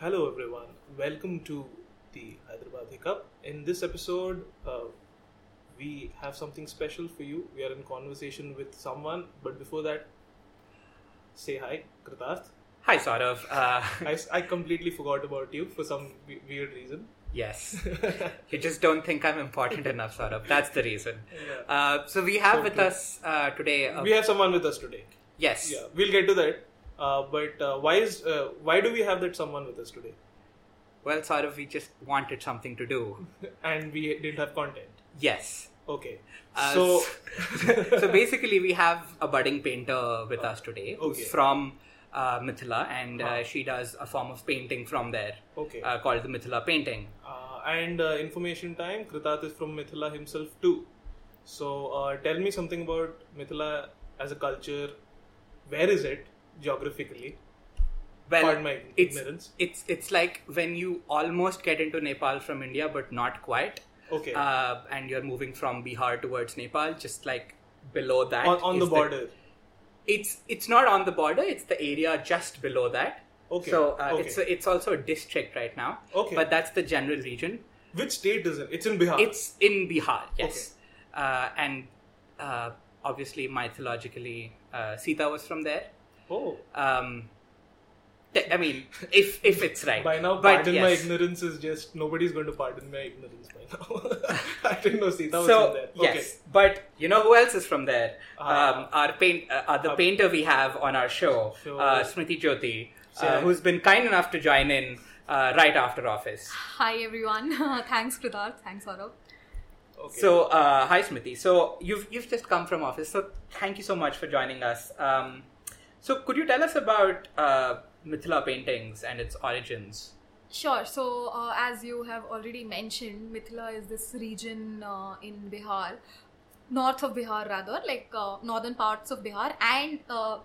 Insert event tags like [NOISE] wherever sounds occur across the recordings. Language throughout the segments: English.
Hello, everyone. Welcome to the Hyderabad Hiccup. In this episode, uh, we have something special for you. We are in conversation with someone, but before that, say hi, Kritarth. Hi, Saurav. Uh, [LAUGHS] I, I completely forgot about you for some w- weird reason. yes. [LAUGHS] you just don't think I'm important enough, Saurav. That's the reason. Yeah. Uh, so we have So with us uh, today. Uh, We have someone with us today. yes. Yeah, we'll get to that. Uh, but uh, why is uh, why do we have that someone with us today? Well, Saurav, we just wanted something to do. [LAUGHS] And we didn't have content. Yes. Okay. Uh, so [LAUGHS] so basically, we have a budding painter with us today Okay. from uh, Mithila, and uh, Huh. she does a form of painting from there okay. uh, called the Mithila painting. Uh, and uh, information time, Kritarth is from Mithila himself too. So uh, tell me something about Mithila as a culture. Where is it geographically? Well, Pardon my it's, ignorance. it's it's like when you almost get into Nepal from India, but not quite. Okay. uh, and you're moving from Bihar towards Nepal, just like below that. on on the border. it's it's not on the border; it's the area just below that. Okay. So uh, okay. it's a, it's also a district right now. Okay. But that's the general region. Which state is it? It's in Bihar. It's in Bihar, yes. Uh, and uh, obviously, mythologically, uh, Sita was from there. Oh. Um, te- I mean, if if it's right. By now, But pardon my ignorance is just nobody's going to pardon my ignorance by now. [LAUGHS] I didn't know Sita was so from there. Okay. yes, but you know who else is from there? Ah. um, our paint, uh, uh, the Uh, painter we have on our show, Sure. uh, Smriti Jyoti, uh, who's been kind enough to join in uh, right after office. Hi everyone. [LAUGHS] Thanks Kritarth. Thanks Saurabh. Okay. So uh, hi Smriti. So you've you've just come from office. So thank you so much for joining us. Um, so could you tell us about uh, Mithila paintings and its origins? Sure. So uh, as you have already mentioned, Mithila is this region uh, in Bihar, north of Bihar rather, like uh, northern parts of Bihar, and uh,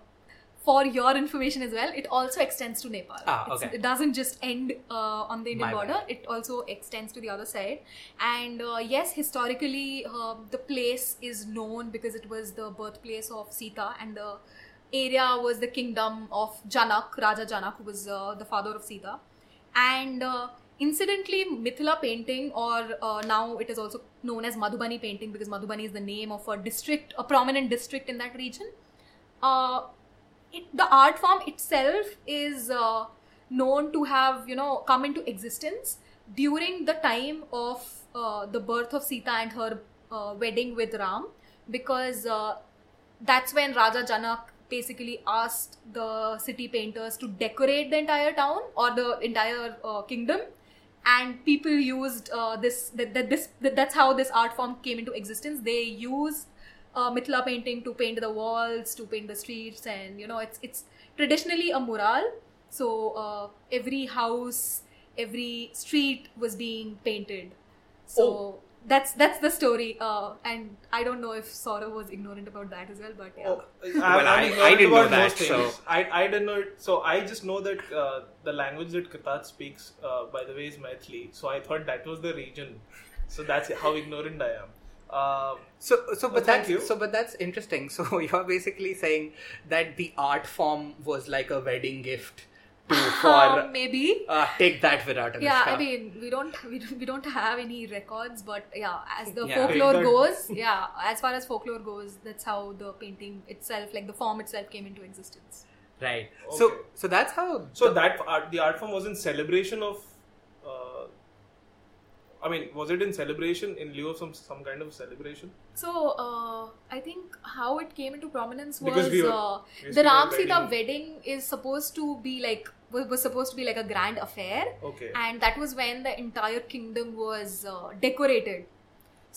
for your information as well, it also extends to Nepal. Ah, okay. It doesn't just end uh, on the Indian My border; bad. it also extends to the other side. And uh, yes, historically, uh, the place is known because it was the birthplace of Sita, and the area was the kingdom of Janak, Raja Janak, who was uh, the father of Sita. And uh, incidentally, Mithila painting, or uh, now it is also known as Madhubani painting because Madhubani is the name of a district, a prominent district in that region. Uh, it, the art form itself is uh, known to have, you know, come into existence during the time of uh, the birth of Sita and her wedding with Ram, because that's when Raja Janak basically asked the city painters to decorate the entire town or the entire uh, kingdom. And people used uh, this that, that this that, that's how this art form came into existence. They use uh, Mithila painting to paint the walls to paint the streets and you know it's it's traditionally a mural. So uh, every house every street was being painted. So Oh. That's that's the story uh, and I don't know if Saurav was ignorant about that as well but yeah Oh, Well, I'm I- I didn't know that, so- I, I didn't know it. So I just know that uh, the language that Kritarth speaks, uh, by the way, is Maithili. So I thought that was the region. So that's how ignorant I am. Uh, So, so, but Oh, thank that's you. so, but that's interesting. [LAUGHS] So, you're basically saying that the art form was like a wedding gift to for [LAUGHS] Um, maybe uh, take that Virat. yeah i mean we don't [LAUGHS] we don't, we don't have any records but yeah as the Yeah. folklore goes yeah as far as folklore goes that's how the painting itself like the form itself came into existence right. So, so that's how. so the- that art, the art form was in celebration of. I mean, was it in celebration in lieu of some some kind of celebration? so uh, i think how it came into prominence was we were- uh, we the ram sita wedding- is supposed to be like was was supposed to be like a grand affair Okay. and that was when the entire kingdom was uh, decorated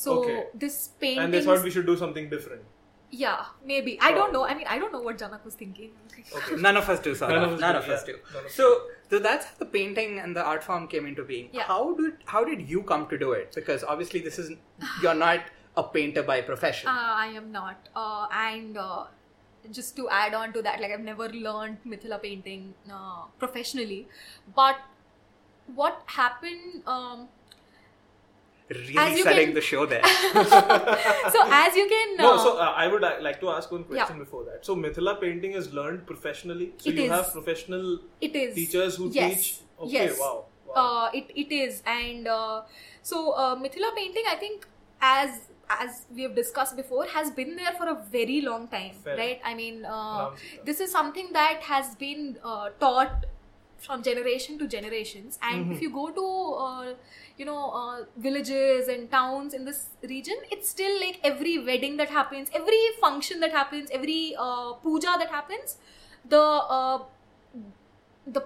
so Okay. this painting and they thought we should do something different. Yeah, maybe. I don't know. I mean, I don't know what Janak was thinking. Okay. None of us do, Saurabh. None of us None do, of us do. None of us So, so that's how the painting and the art form came into being. Yeah. How did how did you come to do it? Because obviously, this is you're not a painter by profession. Uh, I am not. Uh, and uh, just to add on to that, like I've never learned Mithila painting uh, professionally. But what happened? Um, really as selling can- the show there. [LAUGHS] so as you can. No, uh, so uh, I would uh, like to ask one question Yeah. before that. So Mithila painting is learned professionally. So It you is. have professional it is teachers who yes. teach Okay, yes. wow. wow. Uh, it, it is. And uh, so, uh, Mithila painting, I think, as as we have discussed before, has been there for a very long time, Fair. right? I mean, uh, this is something that has been uh, taught from generation to generations. And Mhm. if you go to, uh, you know, uh, villages and towns in this region, it's still like every wedding that happens, every function that happens, every uh, puja that happens, the uh, the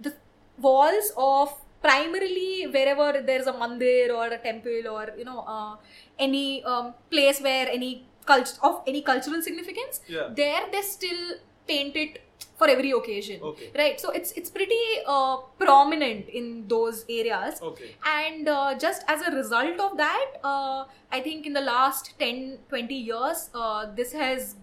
the walls of primarily wherever there's a mandir or a temple or you know uh, any um, place where any cult of any cultural significance Yeah. there they still paint it for every occasion Okay. right so it's it's pretty uh, prominent in those areas Okay. and uh, just as a result of that uh, i think in the last 10 20 years uh, this has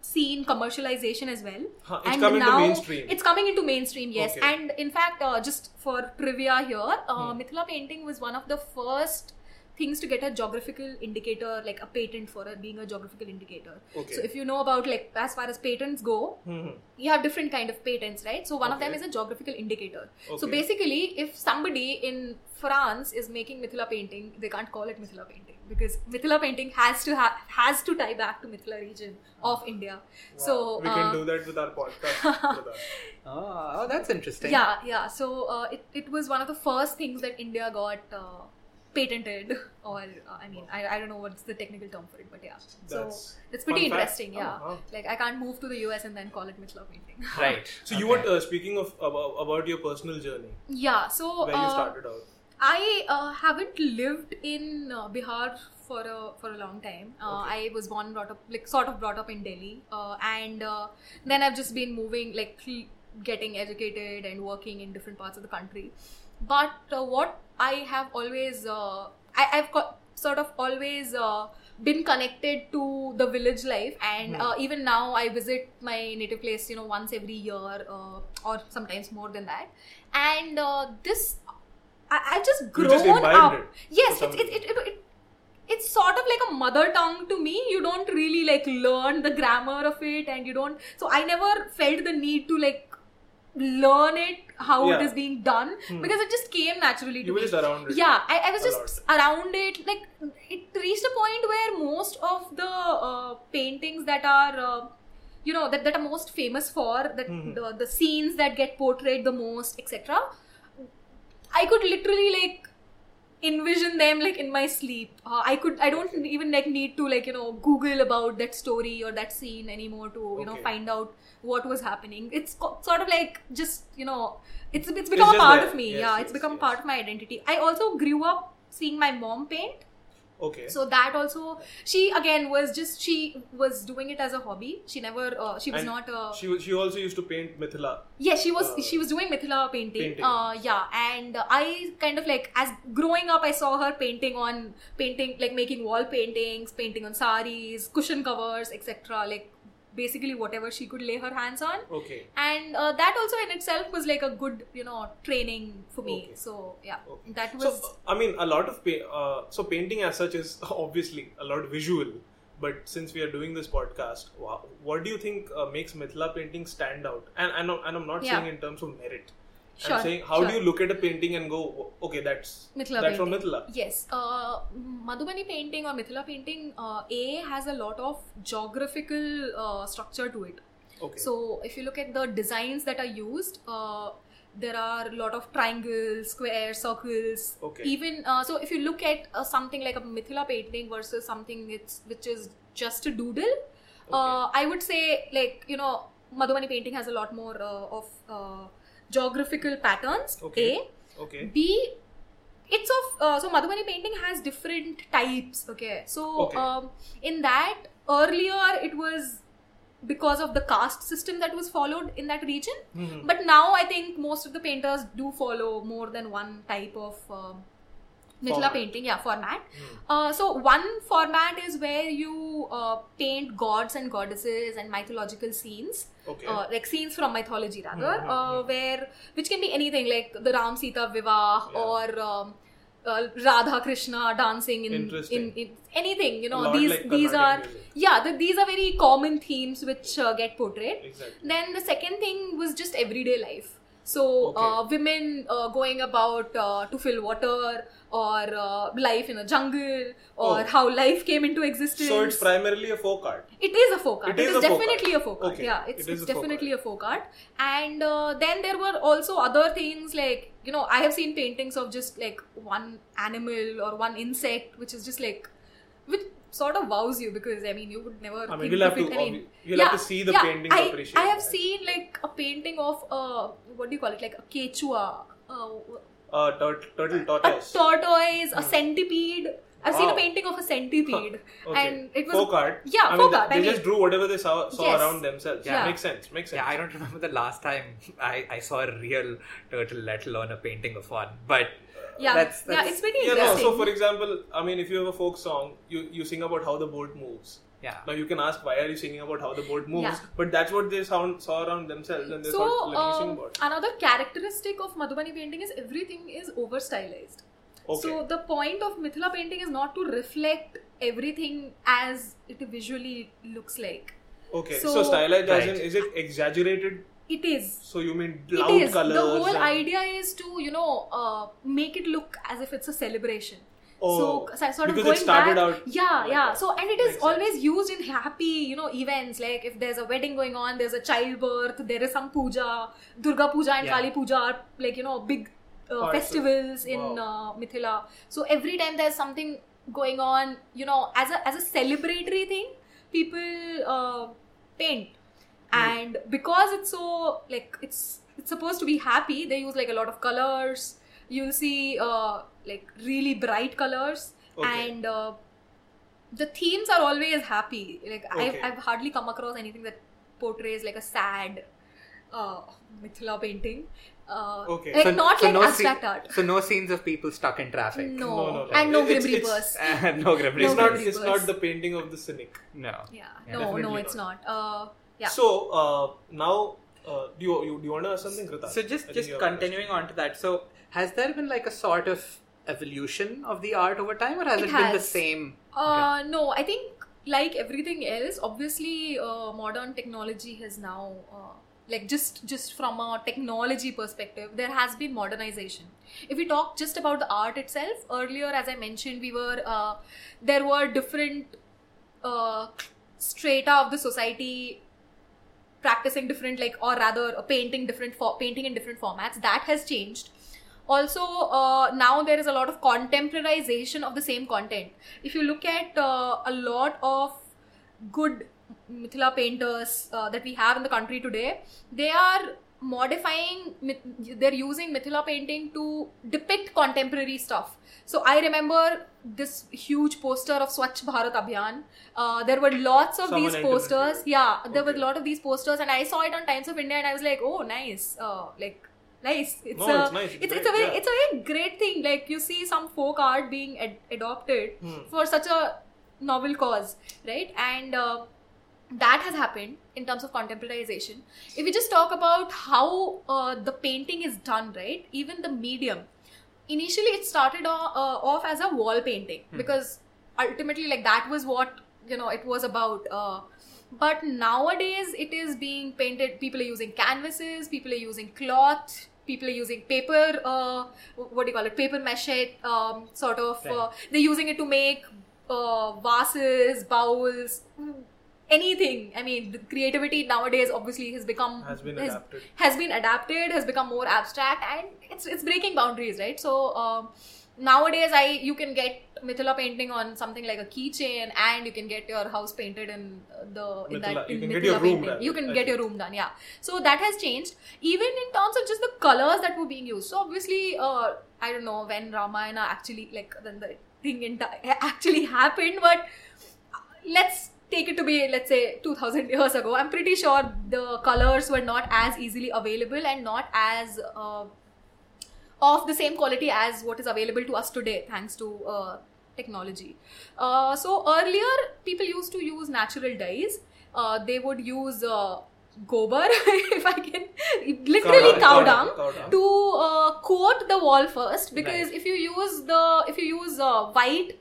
seen commercialization as well Huh, it's coming to mainstream. it's coming into mainstream yes Okay. and in fact uh, just for trivia here uh, Hmm. mithila painting was one of the first things to get a geographical indicator like a patent for it being a geographical indicator Okay. so if you know about like as far as patents go Mhm. you have different kind of patents right so one of them is a geographical indicator Okay. so basically if somebody in france is making mithila painting they can't call it mithila painting because mithila painting has to ha- has to tie back to mithila region of india so Wow. we can uh, do that with our podcast. Pradhan. [LAUGHS] Oh, oh, that's interesting. yeah yeah so uh, it, it was one of the first things that india got uh, patented [LAUGHS] or uh, i mean I, I don't know what's the technical term for it but yeah so That's it's pretty fun fact. interesting yeah Uh-huh. like i can't move to the us and then call it mithila painting [LAUGHS] Right. So you were uh, speaking of about, about your personal journey, yeah so where you uh, started out. I uh, haven't lived in uh, Bihar for a for a long time. Uh, Okay. I was born brought up like sort of brought up in Delhi, uh, and uh, then I've just been moving like getting educated and working in different parts of the country. But uh, what I have always uh, I, I've got sort of always uh, been connected to the village life. And uh, even now i visit my native place you know once every year uh, or sometimes more than that. And uh, this I, i've just grown just up. it yes it's, it, it, it, it, it's sort of like a mother tongue to me. You don't really like learn the grammar of it and you don't so i never felt the need to like learn it how Yeah. it is being done Hmm. because it just came naturally to You were me just around it. yeah I, I was just around it like it reached a point where most of the uh, paintings that are uh, you know that, that are most famous for that Mhm. the, the scenes that get portrayed the most etc i could literally like envision them like in my sleep. Uh, i could i don't even like need to like you know google about that story or that scene anymore to you know find out what was happening. It's co- sort of like just you know it's it's become just a part of me. Yes, yeah yes, it's become yes. part of my identity. I also grew up seeing my mom paint Okay. so that also she again was just she was doing it as a hobby she never uh, she was And not a she was, she also used to paint Mithila. yeah she was uh, she was doing mithila painting, painting. uh yeah and i kind of like as growing up i saw her painting on painting like making wall paintings painting on saris cushion covers etc like basically whatever she could lay her hands on Okay. and uh, that also in itself was like a good you know training for me Okay. so yeah Okay. that was So uh, I mean, a lot of pa- uh, so painting as such is [LAUGHS] obviously a lot visual. But since we are doing this podcast, wow, what do you think uh, makes Mithila painting stand out? And and I'm not Yeah. saying in terms of merit. Sure, I'm saying how sure. do you look at a painting and go, okay, that's Mithila that's from painting. Mithila. Yes, uh, Madhubani painting or Mithila painting, uh, A has a lot of geographical uh, structure to it. Okay. So if you look at the designs that are used, uh, there are a lot of triangles, squares, circles. Okay. Even uh, so, if you look at uh, something like a Mithila painting versus something it's which is just a doodle, uh, I would say like you know Madhubani painting has a lot more uh, of uh, geographical patterns. Okay. A okay. B, it's of uh, so Madhubani painting has different types. Okay, so Okay. Um, in that earlier it was because of the caste system that was followed in that region, Mhm. but now I think most of the painters do follow more than one type of. Um, Mithila painting, yeah, format. Hmm. Uh, so one format is where you uh, paint gods and goddesses and mythological scenes Okay. uh, like scenes from mythology rather, Mhm, uh, mhm. where which can be anything like the Ram Sita Vivah Yeah. or um, uh, Radha Krishna dancing in, in, in anything. You know, these like these are music. yeah, the, these are very common themes which uh, get portrayed. exactly. Then the second thing was just everyday life. So Okay. uh, women uh, going about uh, to fill water, or uh, life in a jungle, or Oh. how life came into existence. So it's primarily a folk art. It is a folk art. It it is is, a folk definitely art. a folk art. Okay. Yeah, it's, It is it's a folk definitely a folk art. And uh, then there were also other things like you know I have seen paintings of just like one animal or one insect, which is just like which sort of wows you because I mean you would never. I mean, think you'll have to. I mean, obvi- you'll have to see the yeah, painting I, appreciate I have that. seen like a painting of uh what do you call it like a kachhua. Uh, Uh, tur- turtle a tortoise. tortoise, a Hmm. centipede. I've seen a painting of a [LAUGHS] centipede, Okay. and it was folk art. Yeah, I mean, folk th- art. They I mean, just drew whatever they saw, saw Yes. around themselves. Yeah. Makes sense. Makes sense. Yeah, I don't [LAUGHS] remember the last time I, I saw a real turtle, let alone a painting of one. But yeah, that's, that's yeah, it's pretty Yeah, no. So, for example, I mean, if you have a folk song, you you sing about how the boat moves. yeah. Now you can ask why are you singing about how the boat moves, Yeah. but that's what they sound saw around themselves, and they so thought, let me sing um, about. another characteristic of Madhubani painting is everything is over stylized. Okay. So the point of Mithila painting is not to reflect everything as it visually looks like. okay. So, so- stylized as in is it exaggerated? It is. So you mean loud is. colors? The whole idea is to you know uh, make it look as if it's a celebration. Oh, so, so sort of because going it started back, out. yeah like yeah that. so and it is Makes sense. always used in happy you know events like if there's a wedding going on there's a childbirth there is some puja durga puja and Yeah. kali puja are like you know big uh, of- festivals in wow. uh, mithila so every time there's something going on you know as a as a celebratory thing people uh, paint. And because it's so like it's it's supposed to be happy they use like a lot of colors you'll see uh, like really bright colors Okay. and uh, the themes are always happy like Okay. I've, I've hardly come across anything that portrays like a sad uh, mithila painting uh, Okay. like So- not so like no abstract scene- art So no scenes of people stuck in traffic. no, No, no, no. and no It's- grim it's- reapers [LAUGHS] no grim It's not. It's not the painting of the cynic. No. yeah, Yeah, no no definitely it's not, uh, yeah So uh, now, uh, do you, you do you want to ask something, Kritarth? So just I just you have a continuing on to that. So has there been like a sort of evolution of the art over time, or has It it, been the same? Uh, no, I think like everything else, obviously, uh, modern technology has now, uh, like just just from a technology perspective, there has been modernization. If we talk just about the art itself, earlier, as I mentioned, we were uh, there were different uh, strata of the society practicing different like or rather uh, painting different for painting in different formats. That has changed. Also uh, now there is a lot of contemporarization of the same content. If you look at uh, a lot of good mithila painters uh, that we have in the country today they are modifying they're using mithila painting to depict contemporary stuff. So i remember this huge poster of swachh bharat abhiyan. Uh, there were lots of Someone these posters. Yeah there were a lot of these posters and i saw it on times of india and i was like oh nice uh, like nice. It's No, a it's nice, it's it's, great, it's a very yeah. it's a very great thing. Like you see some folk art being ad- adopted Hmm. for such a novel cause right? And uh, that has happened in terms of contemporarization if we just talk about how uh, the painting is done right? Even the medium. Initially it started o- uh, off as a wall painting because ultimately like that was what you know it was about uh, but nowadays it is being painted. People are using canvases people are using cloth people are using paper uh, what do you call it? Paper mache um, sort of uh, they're using it to make uh, vases bowls anything. I mean the creativity nowadays obviously has become Has been has, adapted. has been adapted has become more abstract and it's it's breaking boundaries right? So um, nowadays i you can get mithila painting on something like a keychain and you can get your house painted in uh, the in Mithila- that you in can get mithila your room painting. done, you can I get your room done yeah. So that has changed even in terms of just the colors that were being used. So obviously uh, i don't know when ramayana actually like then the thing in [LAUGHS] actually happened but let's take it to be let's say 2000 years ago. I'm pretty sure the colors were not as easily available and not as uh, of the same quality as what is available to us today thanks to uh, technology. Uh, so earlier people used to use natural dyes. Uh, they would use uh, gobar [LAUGHS] if i can literally Cow dung, dung cow dung. to uh, coat the wall first. Because Right. if you use the if you use uh, white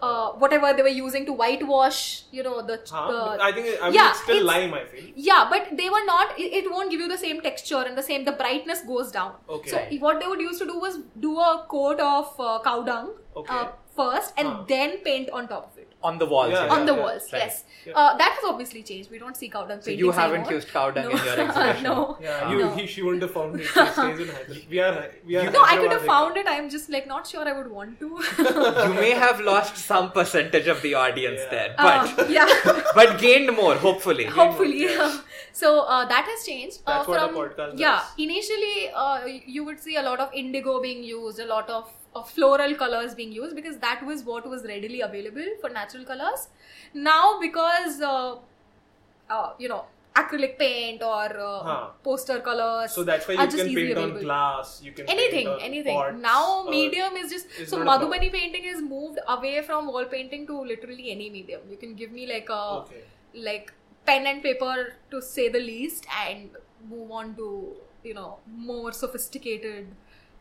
uh, whatever they were using to whitewash, you know, the. Huh? the I think I mean, yeah, it's still lime. I feel. yeah, but they were not. It, it won't give you the same texture and the same. The brightness goes down. Okay. So what they would used to do was do a coat of uh, cow dung Okay. uh, first, and Huh. then paint on top of it. On the walls. Yeah, you're yeah, on the saying. walls, Right. yes. Yeah. Uh, that has obviously changed. We don't see cow dung So paintings you haven't anymore. used cow dung no. in your [LAUGHS] exhibition. no. Yeah, Ah. you, No. he, she wouldn't have found it. [LAUGHS] She stays in We are, we are. No, I could have found it. I'm just like not sure I would want to. [LAUGHS] you may have lost some percentage of the audience Yeah. there, but Uh, yeah. but gained more, hopefully. Hopefully, yes. so uh, that has changed. uh, That's what a from, podcast Yeah, does. initially uh, you would see a lot of indigo being used, a lot of, of floral colors being used because that was what was readily available for natural colors. Now, because uh, uh, you know acrylic paint or uh, Huh. poster colors, So that's why you can paint on available. glass. You can anything paint on anything pots, now medium is just is so not a problem. madhubani painting is moved away from wall painting to literally any medium you can give me like a Okay. like pen and paper to say the least and move on to you know more sophisticated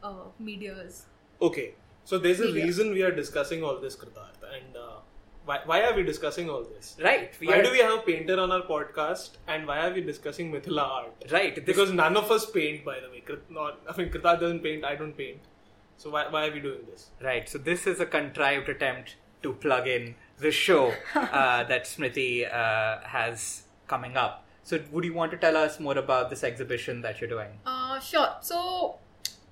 uh, medias Okay. So there's a Media. reason we are discussing all this, Kritarth. And uh, why, why are we discussing all this? Right. Why are, do we have a painter on our podcast? And why are we discussing Mithila art? Right. This, Because none of us paint, by the way. Krit- Not, I mean, Kritarth doesn't paint. I don't paint. So why, why are we doing this? Right. So this is a contrived attempt to plug in the show [LAUGHS] uh, that Smriti uh, has coming up. So would you want to tell us more about this exhibition that you're doing? uh, sure so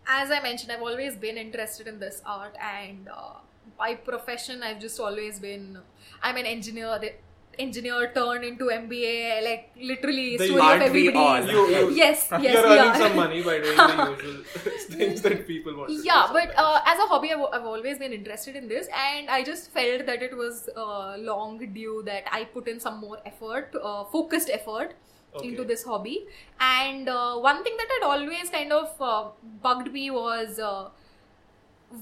as i mentioned i've always been interested in this art and uh, by profession i've just always been i'm an engineer the engineer turned into mba like literally The story aren't of we all? everybody's You, you, [LAUGHS] yes [LAUGHS] yes you're we earning are. some money by doing the [LAUGHS] usual things that people want to do yeah but uh, as a hobby I've, I've always been interested in this and i just felt that it was uh, long due that i put in some more effort uh, focused effort Okay. into this hobby. And uh, one thing that had always kind of uh, bugged me was uh,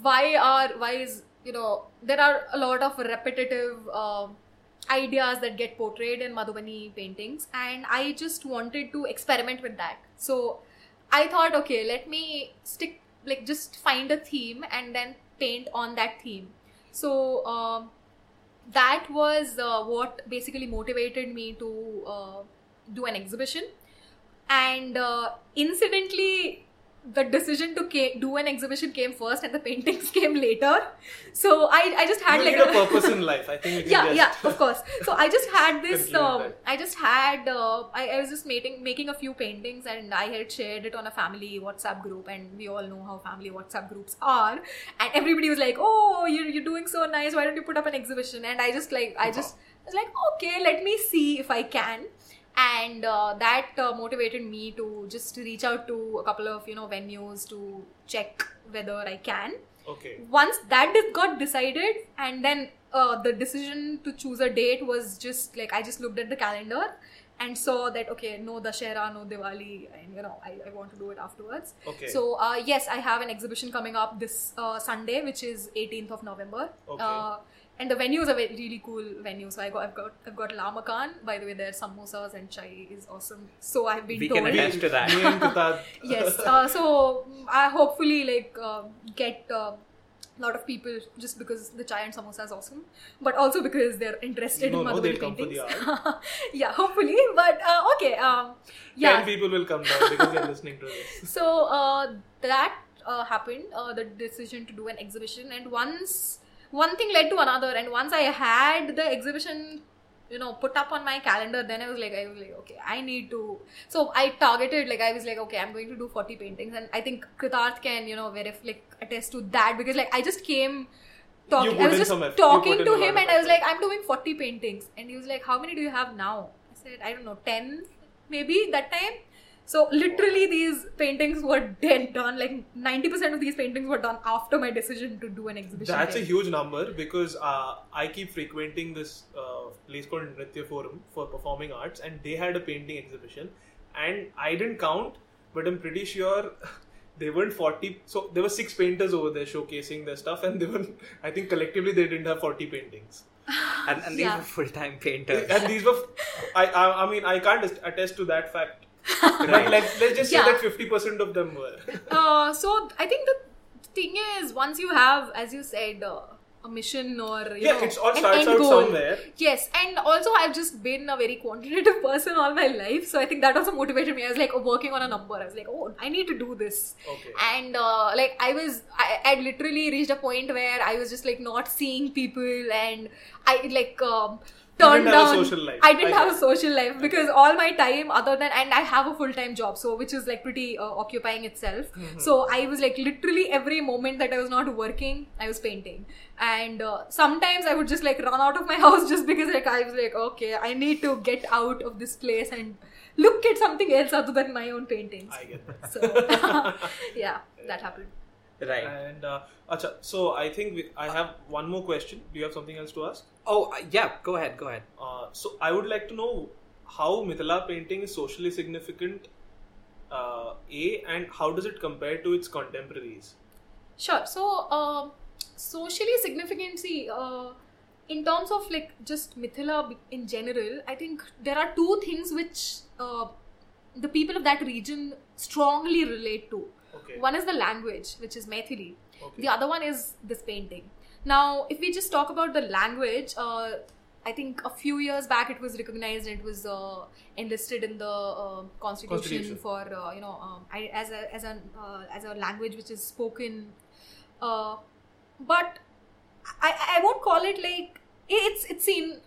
why are why is you know there are a lot of repetitive uh, ideas that get portrayed in madhubani paintings. And i just wanted to experiment with that. So i thought okay let me stick like just find a theme and then paint on that theme. So um, that was uh, what basically motivated me to uh, do an exhibition. And uh, incidentally the decision to ca- do an exhibition came first and the paintings [LAUGHS] came later. So i, I just had you like need a [LAUGHS] purpose in life. I think yeah yeah of course. So i just had [LAUGHS] this uh, i just had uh, I, I was just making making a few paintings and i had shared it on a family whatsapp group and we all know how family whatsapp groups are. And everybody was like oh you're, you're doing so nice. Why don't you put up an exhibition? And i just like i just was like okay let me see if i can and uh, that uh, motivated me to just reach out to a couple of you know venues to check whether i can Okay. once that got decided and then uh, the decision to choose a date was just like i just looked at the calendar and saw that okay no dashera no diwali and you know i, I want to do it afterwards Okay. so uh, yes i have an exhibition coming up this uh, sunday which is 18th of november Okay. Uh, and the venue is a really cool venue. So I got, I've got, I've got Lamakaan. By the way, their samosas and chai is awesome. So I've been We told. can attest to that. Me and Kritarth. [LAUGHS] yes uh, so mm, i hopefully like uh, get a lot of people just because the chai and samosa is awesome but also because they're interested No, in no, Madhubani they'll come for the paintings [LAUGHS] yeah hopefully but uh, okay um, yeah Ten people will come down because they're listening to this. [LAUGHS] so uh, that uh, happened uh, the decision to do an exhibition and once one thing led to another and once i had the exhibition you know put up on my calendar then i was like i was like okay i need to so i targeted like i was like okay i'm going to do 40 paintings and i think kritarth can you know verify like attest to that because like i just came talking i was just talking to him and i was like i'm doing 40 paintings and he was like how many do you have now? I said i don't know 10 maybe that time so literally these paintings were dead done. Like ninety percent of these paintings were done after my decision to do an exhibition. That's a huge number because uh, I keep frequenting this uh, place called Nritya Forum for performing arts, and they had a painting exhibition, and I didn't count, but I'm pretty sure [LAUGHS] they weren't 40. So there were six painters over there showcasing their stuff, and they were, [LAUGHS] I think collectively they didn't have 40 paintings. [LAUGHS] And, and these Yeah. were full time painters. And these were, I, I, I mean, I can't attest to that fact. Right. like, let's just say that 50% of them were. [LAUGHS] Uh, so I think the thing is, once you have, as you said, uh, a mission or you Yeah, know it's all starts out goal. somewhere. Yes, and also I've just been a very quantitative [LAUGHS] person all my life, so I think that also motivated me. I was like working on a number. I was like, oh, I need to do this. Okay. And uh, like I was, I had literally reached a point where I was just like not seeing people, and I like um, You turned didn't have a down. social life, I didn't I have a social life because all my time, other than and I have a full time job, so which is like pretty uh, occupying itself. Mm-hmm. So I was like literally every moment that I was not working, I was painting, and uh, sometimes I would just like run out of my [LAUGHS] house just because like I was like, okay, I need to get out of this place and look at something else other than my own paintings. I get that. So [LAUGHS] yeah, that happened. Right. And uh, acha, so I think we, I have one more question. Do you have something else to ask? Oh, uh, yeah. Go ahead. Go ahead. Uh, so I would like to know how Mithila painting is socially significant. Uh, a and how does it compare to its contemporaries? Sure. So, uh, socially significancy, uh, in terms of like just Mithila in general, I think there are two things which uh, the people of that region strongly relate to. Okay. One is the language, which is Maithili. Okay. The other one is this painting. Now, if we just talk about the language, uh, I think a few years back it was recognized and it was uh, enlisted in the uh, constitution, Constitution. for uh, you know um, I, as a as a uh, as a language which is spoken. Uh, but I, I won't call it like it's it's seen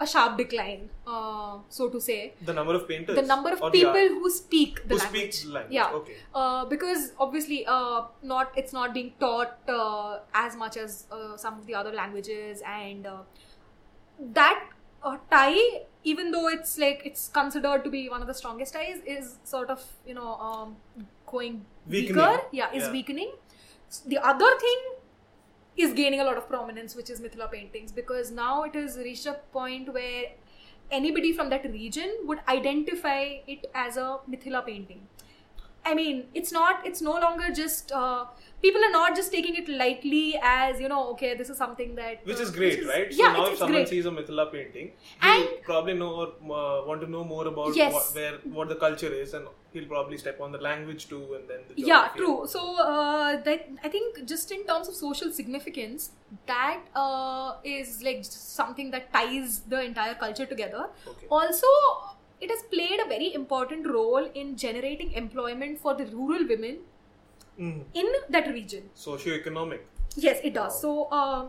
a sharp decline, uh, so to say. The number of painters. The number of people who speak the who language. speak the language. Yeah Okay. uh, because obviously uh, not it's not being taught uh, as much as uh, some of the other languages and uh, that uh, tie even though it's like it's considered to be one of the strongest ties is sort of you know um, going Weakening. weaker yeah is Yeah. weakening the other thing is gaining a lot of prominence which is Mithila paintings because now it has reached a point where anybody from that region would identify it as a Mithila painting I mean, it's not. It's no longer just. Uh, people are not just taking it lightly as you know. Okay, this is something that. Which uh, is great, right? Yeah, so now it's, if someone great. sees a Mithila painting, And- he'll probably know or uh, want to know more about Yes. what, where what the culture is, and he'll probably step on the language too, and then the yeah, true. So uh, that I think just in terms of social significance, that uh, is like something that ties the entire culture together. Okay. Also, it has played a very important role in generating employment for the rural women Mhm. in that region. Socio-economic. Yes, it does. So, uh,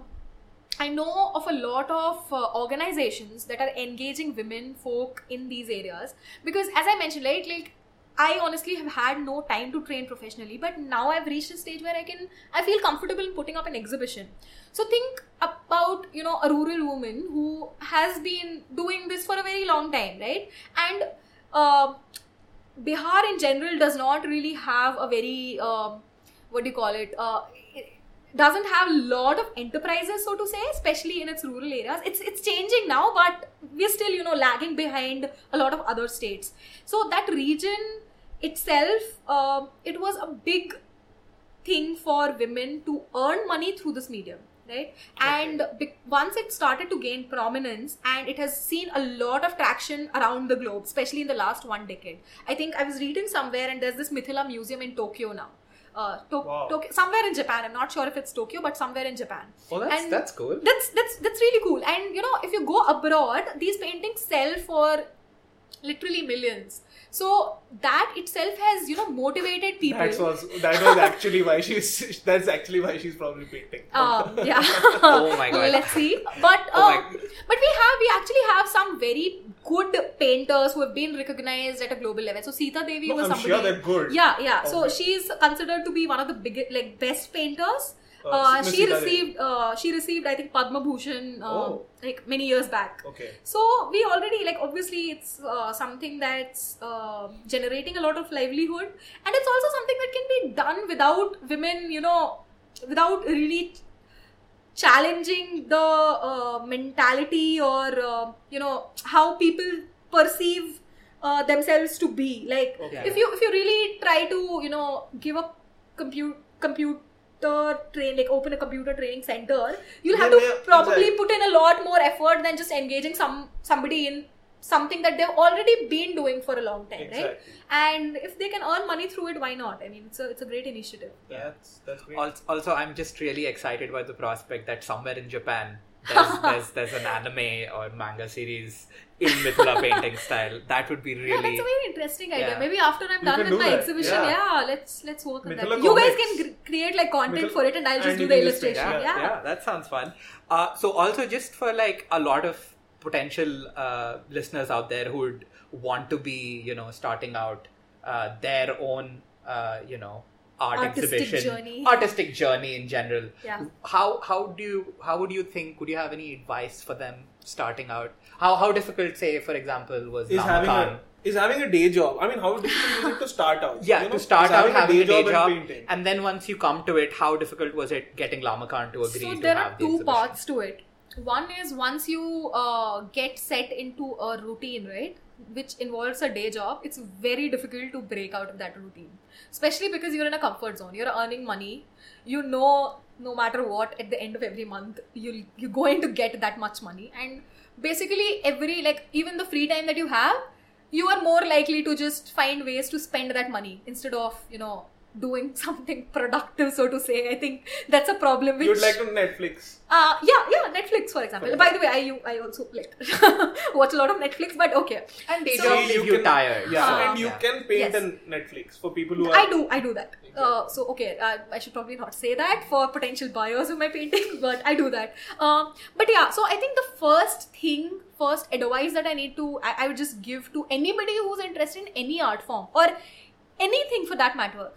I know of a lot of uh, organizations that are engaging women folk in these areas because, as I mentioned, right, like I honestly have had no time to train professionally, but now I've reached a stage where I can, I feel comfortable in putting up an exhibition. So think about you know a rural woman who has been doing this for a very long time, right? And uh, Bihar in general does not really have a very uh, what do you call it? Uh, it doesn't have a lot of enterprises, so to say, especially in its rural areas. It's it's changing now, but we're still you know lagging behind a lot of other states. So that region itself, uh, it was a big thing for women to earn money through this medium right and be- once it started to gain prominence and it has seen a lot of traction around the globe especially in the last one decade i think i was reading somewhere and there's this mithila museum in tokyo now uh, to- Wow. Tokyo, somewhere in Japan. I'm not sure if it's Tokyo, but somewhere in Japan. Oh, that's And that's cool. That's that's that's really cool. And you know, if you go abroad, these paintings sell for literally millions. So that itself has you know motivated people. That's was that was actually why she's. That's actually why she's probably painting. Um, yeah. [LAUGHS] Oh my God. Let's see. But Oh my- um, but we have we actually have some very good painters who have been recognized at a global level. So Sita Devi No, was I'm somebody. sure they're good. Yeah, yeah. So Okay. she's considered to be one of the biggest, like best painters. Uh, Uh, she received uh, she received I think Padma Bhushan uh, Oh. like many years back. Okay. So we already like obviously it's uh, something that's uh, generating a lot of livelihood, and it's also something that can be done without women, you know, without really challenging the uh, mentality or uh, you know how people perceive uh, themselves to be. Like Okay. if you if you really try to you know give a compute computer train like open a computer training center you'll have Yeah, to yeah, probably exactly. put in a lot more effort than just engaging some somebody in something that they've already been doing for a long time, right? And if they can earn money through it, why not? I mean, it's a it's a great initiative. That's that's great. Also, also, I'm just really excited by the prospect that somewhere in Japan there's, there's, there's an anime or manga series in Mithila painting style. That would be really. Yeah, really. that's a very interesting idea. Yeah. Maybe after I'm You done with do my that. exhibition, Yeah. yeah. let's let's work on Mithila that. You guys can cr- create like content Mithila- for it, and I'll just and do the can just illustration. yeah, Yeah, yeah, that sounds fun. Uh, so, also, just for like a lot of potential uh, listeners out there who would want to be, you know, starting out uh, their own, uh, you know, art Artistic exhibition, journey. artistic journey in general. Yeah. How how do you how would you think? Would you have any advice for them starting out? How how difficult, say, for example, was is having Lamakaan? a is having a day job. I mean, how difficult is it [LAUGHS] to start out? Yeah, You know, to start out having a day and job, painting. and then once you come to it, how difficult was it getting Lamakaan to agree So to there have are two exhibition? parts to it. One is once you uh, get set into a routine, right, which involves a day job, it's very difficult to break out of that routine. Especially because you're in a comfort zone. You're earning money. You know, no matter what, at the end of every month, you you're going to get that much money. And basically, every like even the free time that you have, you are more likely to just find ways to spend that money instead of you know doing [LAUGHS] something productive, so to say. I think that's a problem. Which You'd like to Netflix. uh, yeah, yeah, Netflix, for example. For By the way, I you, I also like [LAUGHS] watch a lot of Netflix, but okay. And day So- job See, leave you you can- tired. Yeah, Uh, and you yeah. can paint Yes. on Netflix for people who are. I do, I do that. Uh, so okay, uh, I should probably not say that for potential buyers of my painting, [LAUGHS] but I do that. Um, but yeah, so I think the first thing, first advice that I need to, I, I would just give to anybody who's interested in any art form or anything for that matter,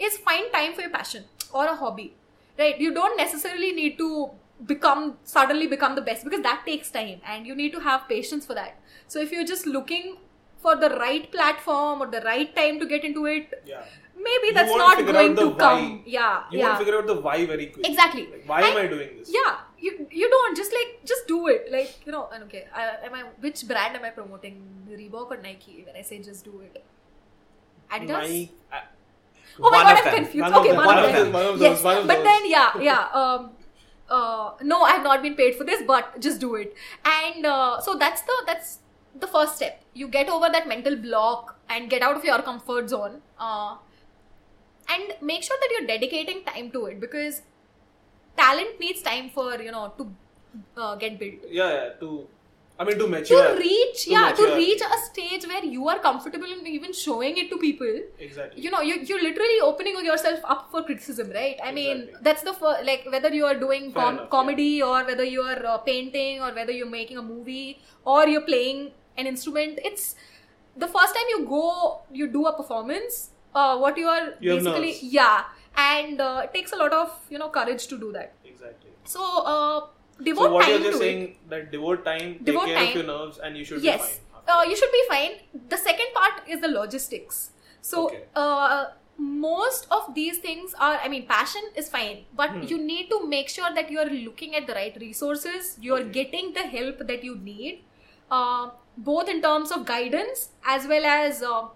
is find time for your passion or a hobby. Right? You don't necessarily need to become suddenly become the best because that takes time and you need to have patience for that. So if you're just looking for the right platform or the right time to get into it, Yeah. maybe You that's won't going to come. why. Yeah, You yeah. want to figure out the why very quickly. Exactly. Like, why am I doing this? yeah, you you don't just like just do it. Like you know, and okay. Uh, am I which brand am I promoting? Reebok or Nike? When I say just do it, Adidas. Uh, Oh my One god, of I'm them. confused. One of okay, them. one, One of of them. them. One of yes, those, one of but those. then yeah, yeah. Um, uh, no, I have not been paid for this, but just do it. And uh, so that's the that's the first step. You get over that mental block and get out of your comfort zone. Uh, and make sure that you're dedicating time to it because talent needs time for you know to uh, get built yeah, yeah, to, I mean, to mature. to reach To yeah to reach a stage where you are comfortable in even showing it to people. Exactly. you know you, you're literally opening yourself up for criticism right? I mean that's the first, like whether you are doing com- enough, comedy or whether you are uh, painting or whether you're making a movie or you're playing an instrument it's the first time you go you do a performance uh, what you are You basically yeah and uh, it takes a lot of you know courage to do that. Exactly. so uh, devote So what time you're just to it saying that devote time, Devote take care time. of your nerves, and you should yes be fine. uh, you should be fine the second part is the logistics so Okay. uh, most of these things are i mean passion is fine but Hmm. you need to make sure that you are looking at the right resources you are Okay. getting the help that you need uh, both in terms of guidance as well as uh,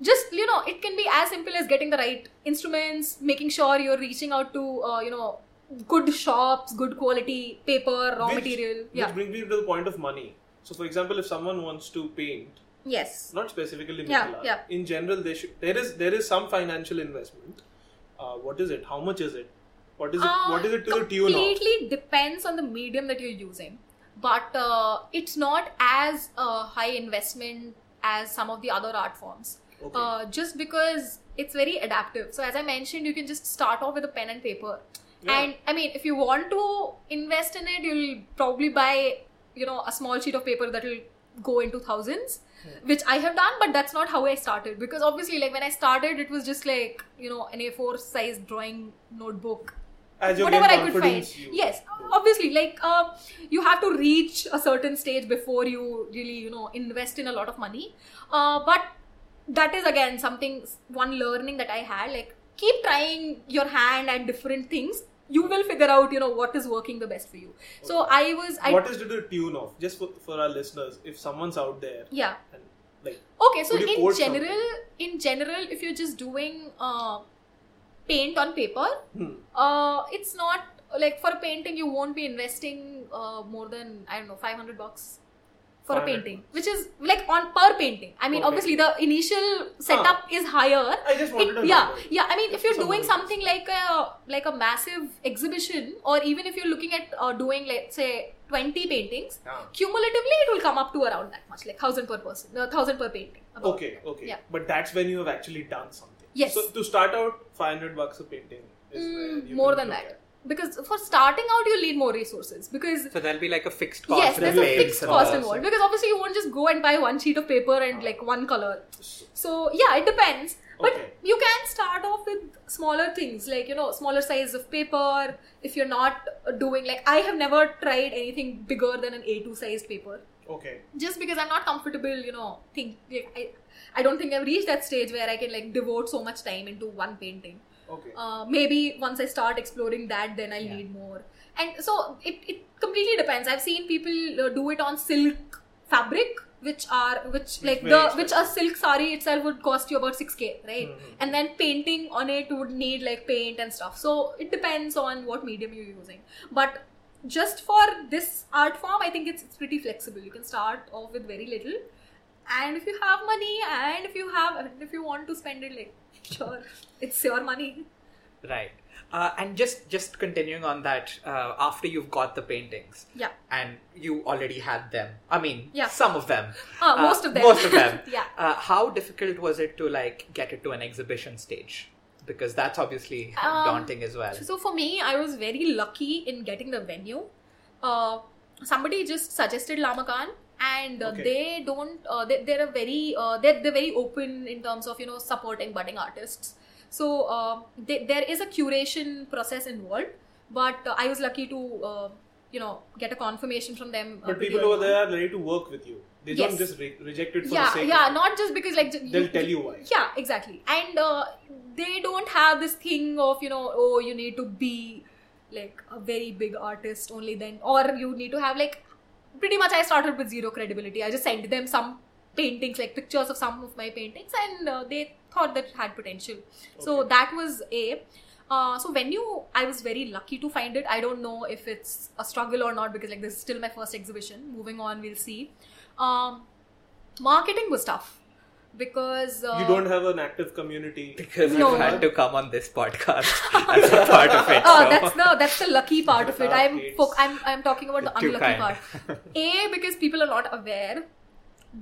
just you know it can be as simple as getting the right instruments making sure you're reaching out to uh, you know good shops good quality paper raw Which- material yeah Which brings me to the point of money. So, for example, if someone wants to paint, yes not specifically Yeah, yeah. in general, they should. There is there is some financial investment. Uh, what is it? How much is it? What is it? Uh, what is it to the tune of? completely depends on the medium that you're using but uh, it's not as uh, high investment as some of the other art forms Okay. uh, just because it's very adaptive so as i mentioned you can just start off with a pen and paper Yeah. and i mean if you want to invest in it you'll probably buy you know a small sheet of paper that will go into thousands which i have done but that's not how i started because obviously like when i started it was just like you know an a4 size drawing notebook whatever I could find. you- Yes, obviously, like um, you have to reach a certain stage before you really, you know, invest in a lot of money. Uh, but that is again something one learning that I had. Like keep trying your hand at different things. You will figure out, you know, what is working the best for you. So I was, I what is to the tune of? Just for, for our listeners, if someone's out there yeah. and like Okay, so in general, in general, if you're just doing uh, paint on paper, hmm, uh, it's not like for painting you won't be investing uh, more than I don't know 500 bucks for a 500 painting, which is like on per painting. I mean, Okay. obviously the initial setup is higher. I just wanted It- to yeah, know. yeah. I mean, if you're Some doing something like a like a massive exhibition, or even if you're looking at uh, doing let's say 20 paintings, Ah. cumulatively it will come up to around that much, like thousand per person, uh, thousand per painting. Okay, okay. Yeah. But that's when you have actually done something. Yes. So to start out, 500 bucks a painting Mm, more than that. at. Because for starting out, you'll need more resources. Because So there'll be like a fixed cost. yes, there's a fixed cost involved. Because obviously, you won't just go and buy one sheet of paper and like one color. So yeah, it depends. But Okay. you can start off with smaller things, like you know, smaller size of paper. If you're not doing like, I have never tried anything bigger than an A2 sized paper, Okay. just because I'm not comfortable. You know, think like, I, I don't think I've reached that stage where I can like devote so much time into one painting Okay. uh, maybe once I start exploring that, then I'll Yeah. need more. And so it, it completely depends. I've seen people uh, do it on silk fabric, which are which like the expensive. which a silk sari itself would cost you about six k, right? Mhm. And then painting on it would need like paint and stuff. So it depends on what medium you're using. But just for this art form, I think it's, it's pretty flexible. You can start off with very little, and if you have money, and if you have, if you want to spend it, like sure, it's your money. Right. Uh, and just just continuing on that, uh, after you've got the paintings, Yeah. and you already had them. I mean, Yeah. some of them. [LAUGHS] Uh, most of them. Most of them. [LAUGHS] Yeah. Uh, how difficult was it to like get it to an exhibition stage? Because that's obviously Um, daunting as well. So for me, I was very lucky in getting the venue. Uh, somebody just suggested Lamakaan, and uh, Okay. they don't. Uh, they, they're a very. Uh, they're they're very open in terms of you know supporting budding artists. So they, there is a curation process involved, but uh, I was lucky to you know get a confirmation from them. But people over there are ready to work with you. They don't just re- reject it for the yeah sake yeah of not just because like j- They'll tell you why. yeah exactly and uh, they don't have this thing of you know oh you need to be like a very big artist only then or you need to have like pretty much i started with zero credibility. I just sent them some paintings like pictures of some of my paintings and uh, they thought that it had potential. So that was a. Uh, so venue i was very lucky to find it. I don't know if it's a struggle or not because like this is still my first exhibition. Moving on we'll see. Um, marketing was tough because uh, you don't have an active community. because No. you've had to come on this podcast [LAUGHS] as a part of it. Oh, so- that's no, that's the lucky part of it. I'm fo- I'm I'm talking about the unlucky kind. part. [LAUGHS] A because people are not aware.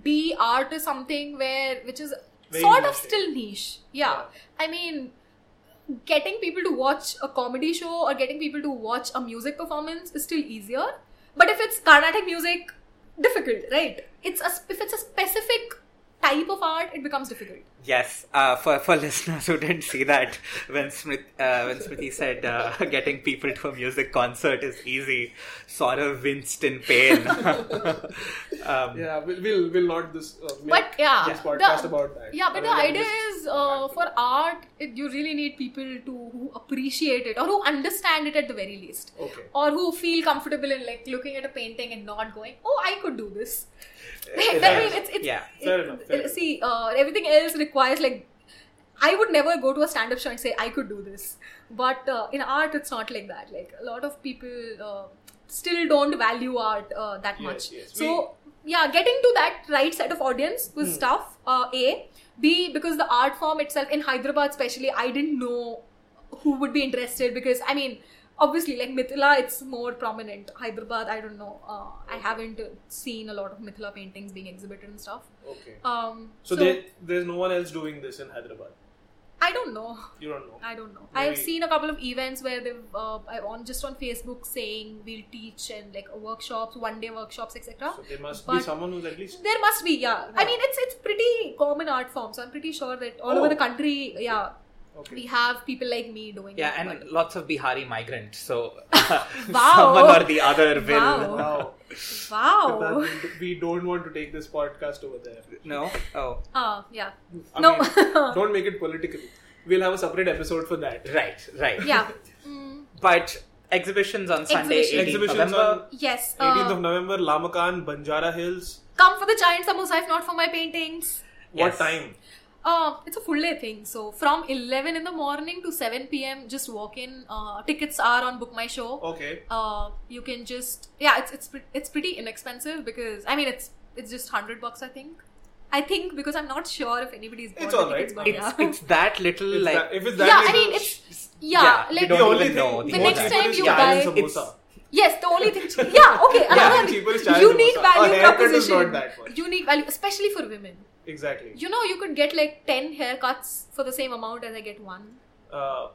B art is something where which is Very sort of still niche. Yeah. I mean, getting people to watch a comedy show or getting people to watch a music performance is still easier. But if it's Carnatic music, difficult, right? It's a if it's a specific type of art, it becomes difficult. Yes, uh, for for [LAUGHS] listeners who didn't see that, when Smith uh, when Smriti said uh, [LAUGHS] getting people to a music concert is easy, sort of winced in pain. [LAUGHS] um, Yeah, we'll we'll, we'll not this. Uh, make But yeah, this podcast the- about that. Yeah, but the idea is uh, for art, it, you really need people to who appreciate it or who understand it at the very least, Okay. or who feel comfortable in like looking at a painting and not going, "Oh, I could do this." [LAUGHS] I mean, it's, it's Yeah. Fair it- enough, fair enough. see, uh, everything else requires like. I would never go to a stand-up show and say I could do this, but uh, in art, it's not like that. Like a lot of people uh, still don't value art uh, that Yes, much. yes. So yeah, getting to that right set of audience was Hmm. tough. Uh, a, B because the art form itself in Hyderabad, especially, I didn't know who would be interested because I mean, obviously, like Mithila, it's more prominent. Hyderabad, I don't know. Uh, I haven't seen a lot of Mithila paintings being exhibited and stuff. Okay. Um, So, there, there's no one else doing this in Hyderabad. I don't know. You don't know. I don't know. Maybe- I've seen a couple of events where they've uh, I- on just on Facebook saying we'll teach and like workshops, one day workshops, etc. So there must be someone who's at least. There must be, yeah. I mean, it's it's pretty common art form, so I'm pretty sure that all over Oh. the country, yeah, Okay. we have people like me doing yeah, it. and but- lots of Bihari migrants. So [LAUGHS] Wow. someone or the other will. Wow. [LAUGHS] Wow. wow. Siddharth, we don't want to take this podcast over there. No. Oh, Ah, yeah. I No. mean, [LAUGHS] don't make it political. We'll have a separate episode for that. right, right. yeah. Mm, But exhibitions on Sunday, Exhibition. 18th Exhibitions November. yes. 18th Uh, of November, Lamakaan, Banjara Hills. come for the giant samosa if not for my paintings. What Yes. time? Uh, it's a full day thing. So from 11 in the morning to 7 p.m. Just walk in. Uh, tickets are on Book My Show. Okay. uh, you can just yeah it's it's pre- it's pretty inexpensive because I mean it's it's just hundred bucks. I think. I think because I'm not sure if anybody's bought It's the alright. tickets, but It's yeah. it's that little It's like that- if it's that yeah, I mean it's yeah, we like the only thing know the more next time you chai buy- It's- samosa. yes, the only thing. Yeah, okay, Yeah, another cheaper is chai and unique value A is proposition. not that. Unique value, especially for women. Exactly. You know, you could get like ten haircuts for the same amount as I get one. Uh,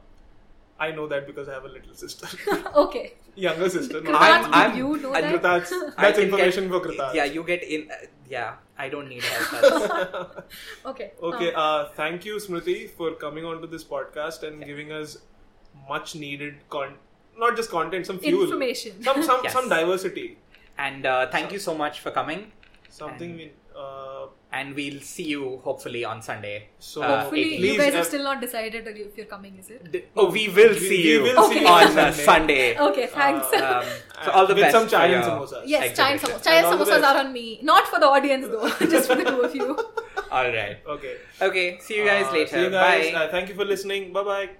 I know that because I have a little sister, [LAUGHS] okay. younger sister. Kritarth, Not I'm- I'm- you know I- that? That's I that's information get- for Kritarth. Yeah, you get in. Uh, yeah, I don't need haircuts. [LAUGHS] Okay. [LAUGHS] Okay, um, uh, thank you, Smriti, for coming onto this podcast and giving us much needed con, not just content, some fuel, Information. some some Yes. some diversity, and uh, thank you so much for coming. something. And- we, uh, And we'll see you hopefully on Sunday. so Uh, Hopefully, you guys uh, have still not decided if you're coming, is it? di- Oh, we will we- see we you will see on uh, Sunday. Sunday. Okay, thanks. Uh, Um, [LAUGHS] so all the with best some chai and samosas. yes, chai and samosas. Chai and And all the samosas are on me. Not for the audience though, [LAUGHS] just for the two of you. All right. Okay. Okay. See you guys Uh, later. See you guys. Bye. Uh, thank you for listening. Bye bye.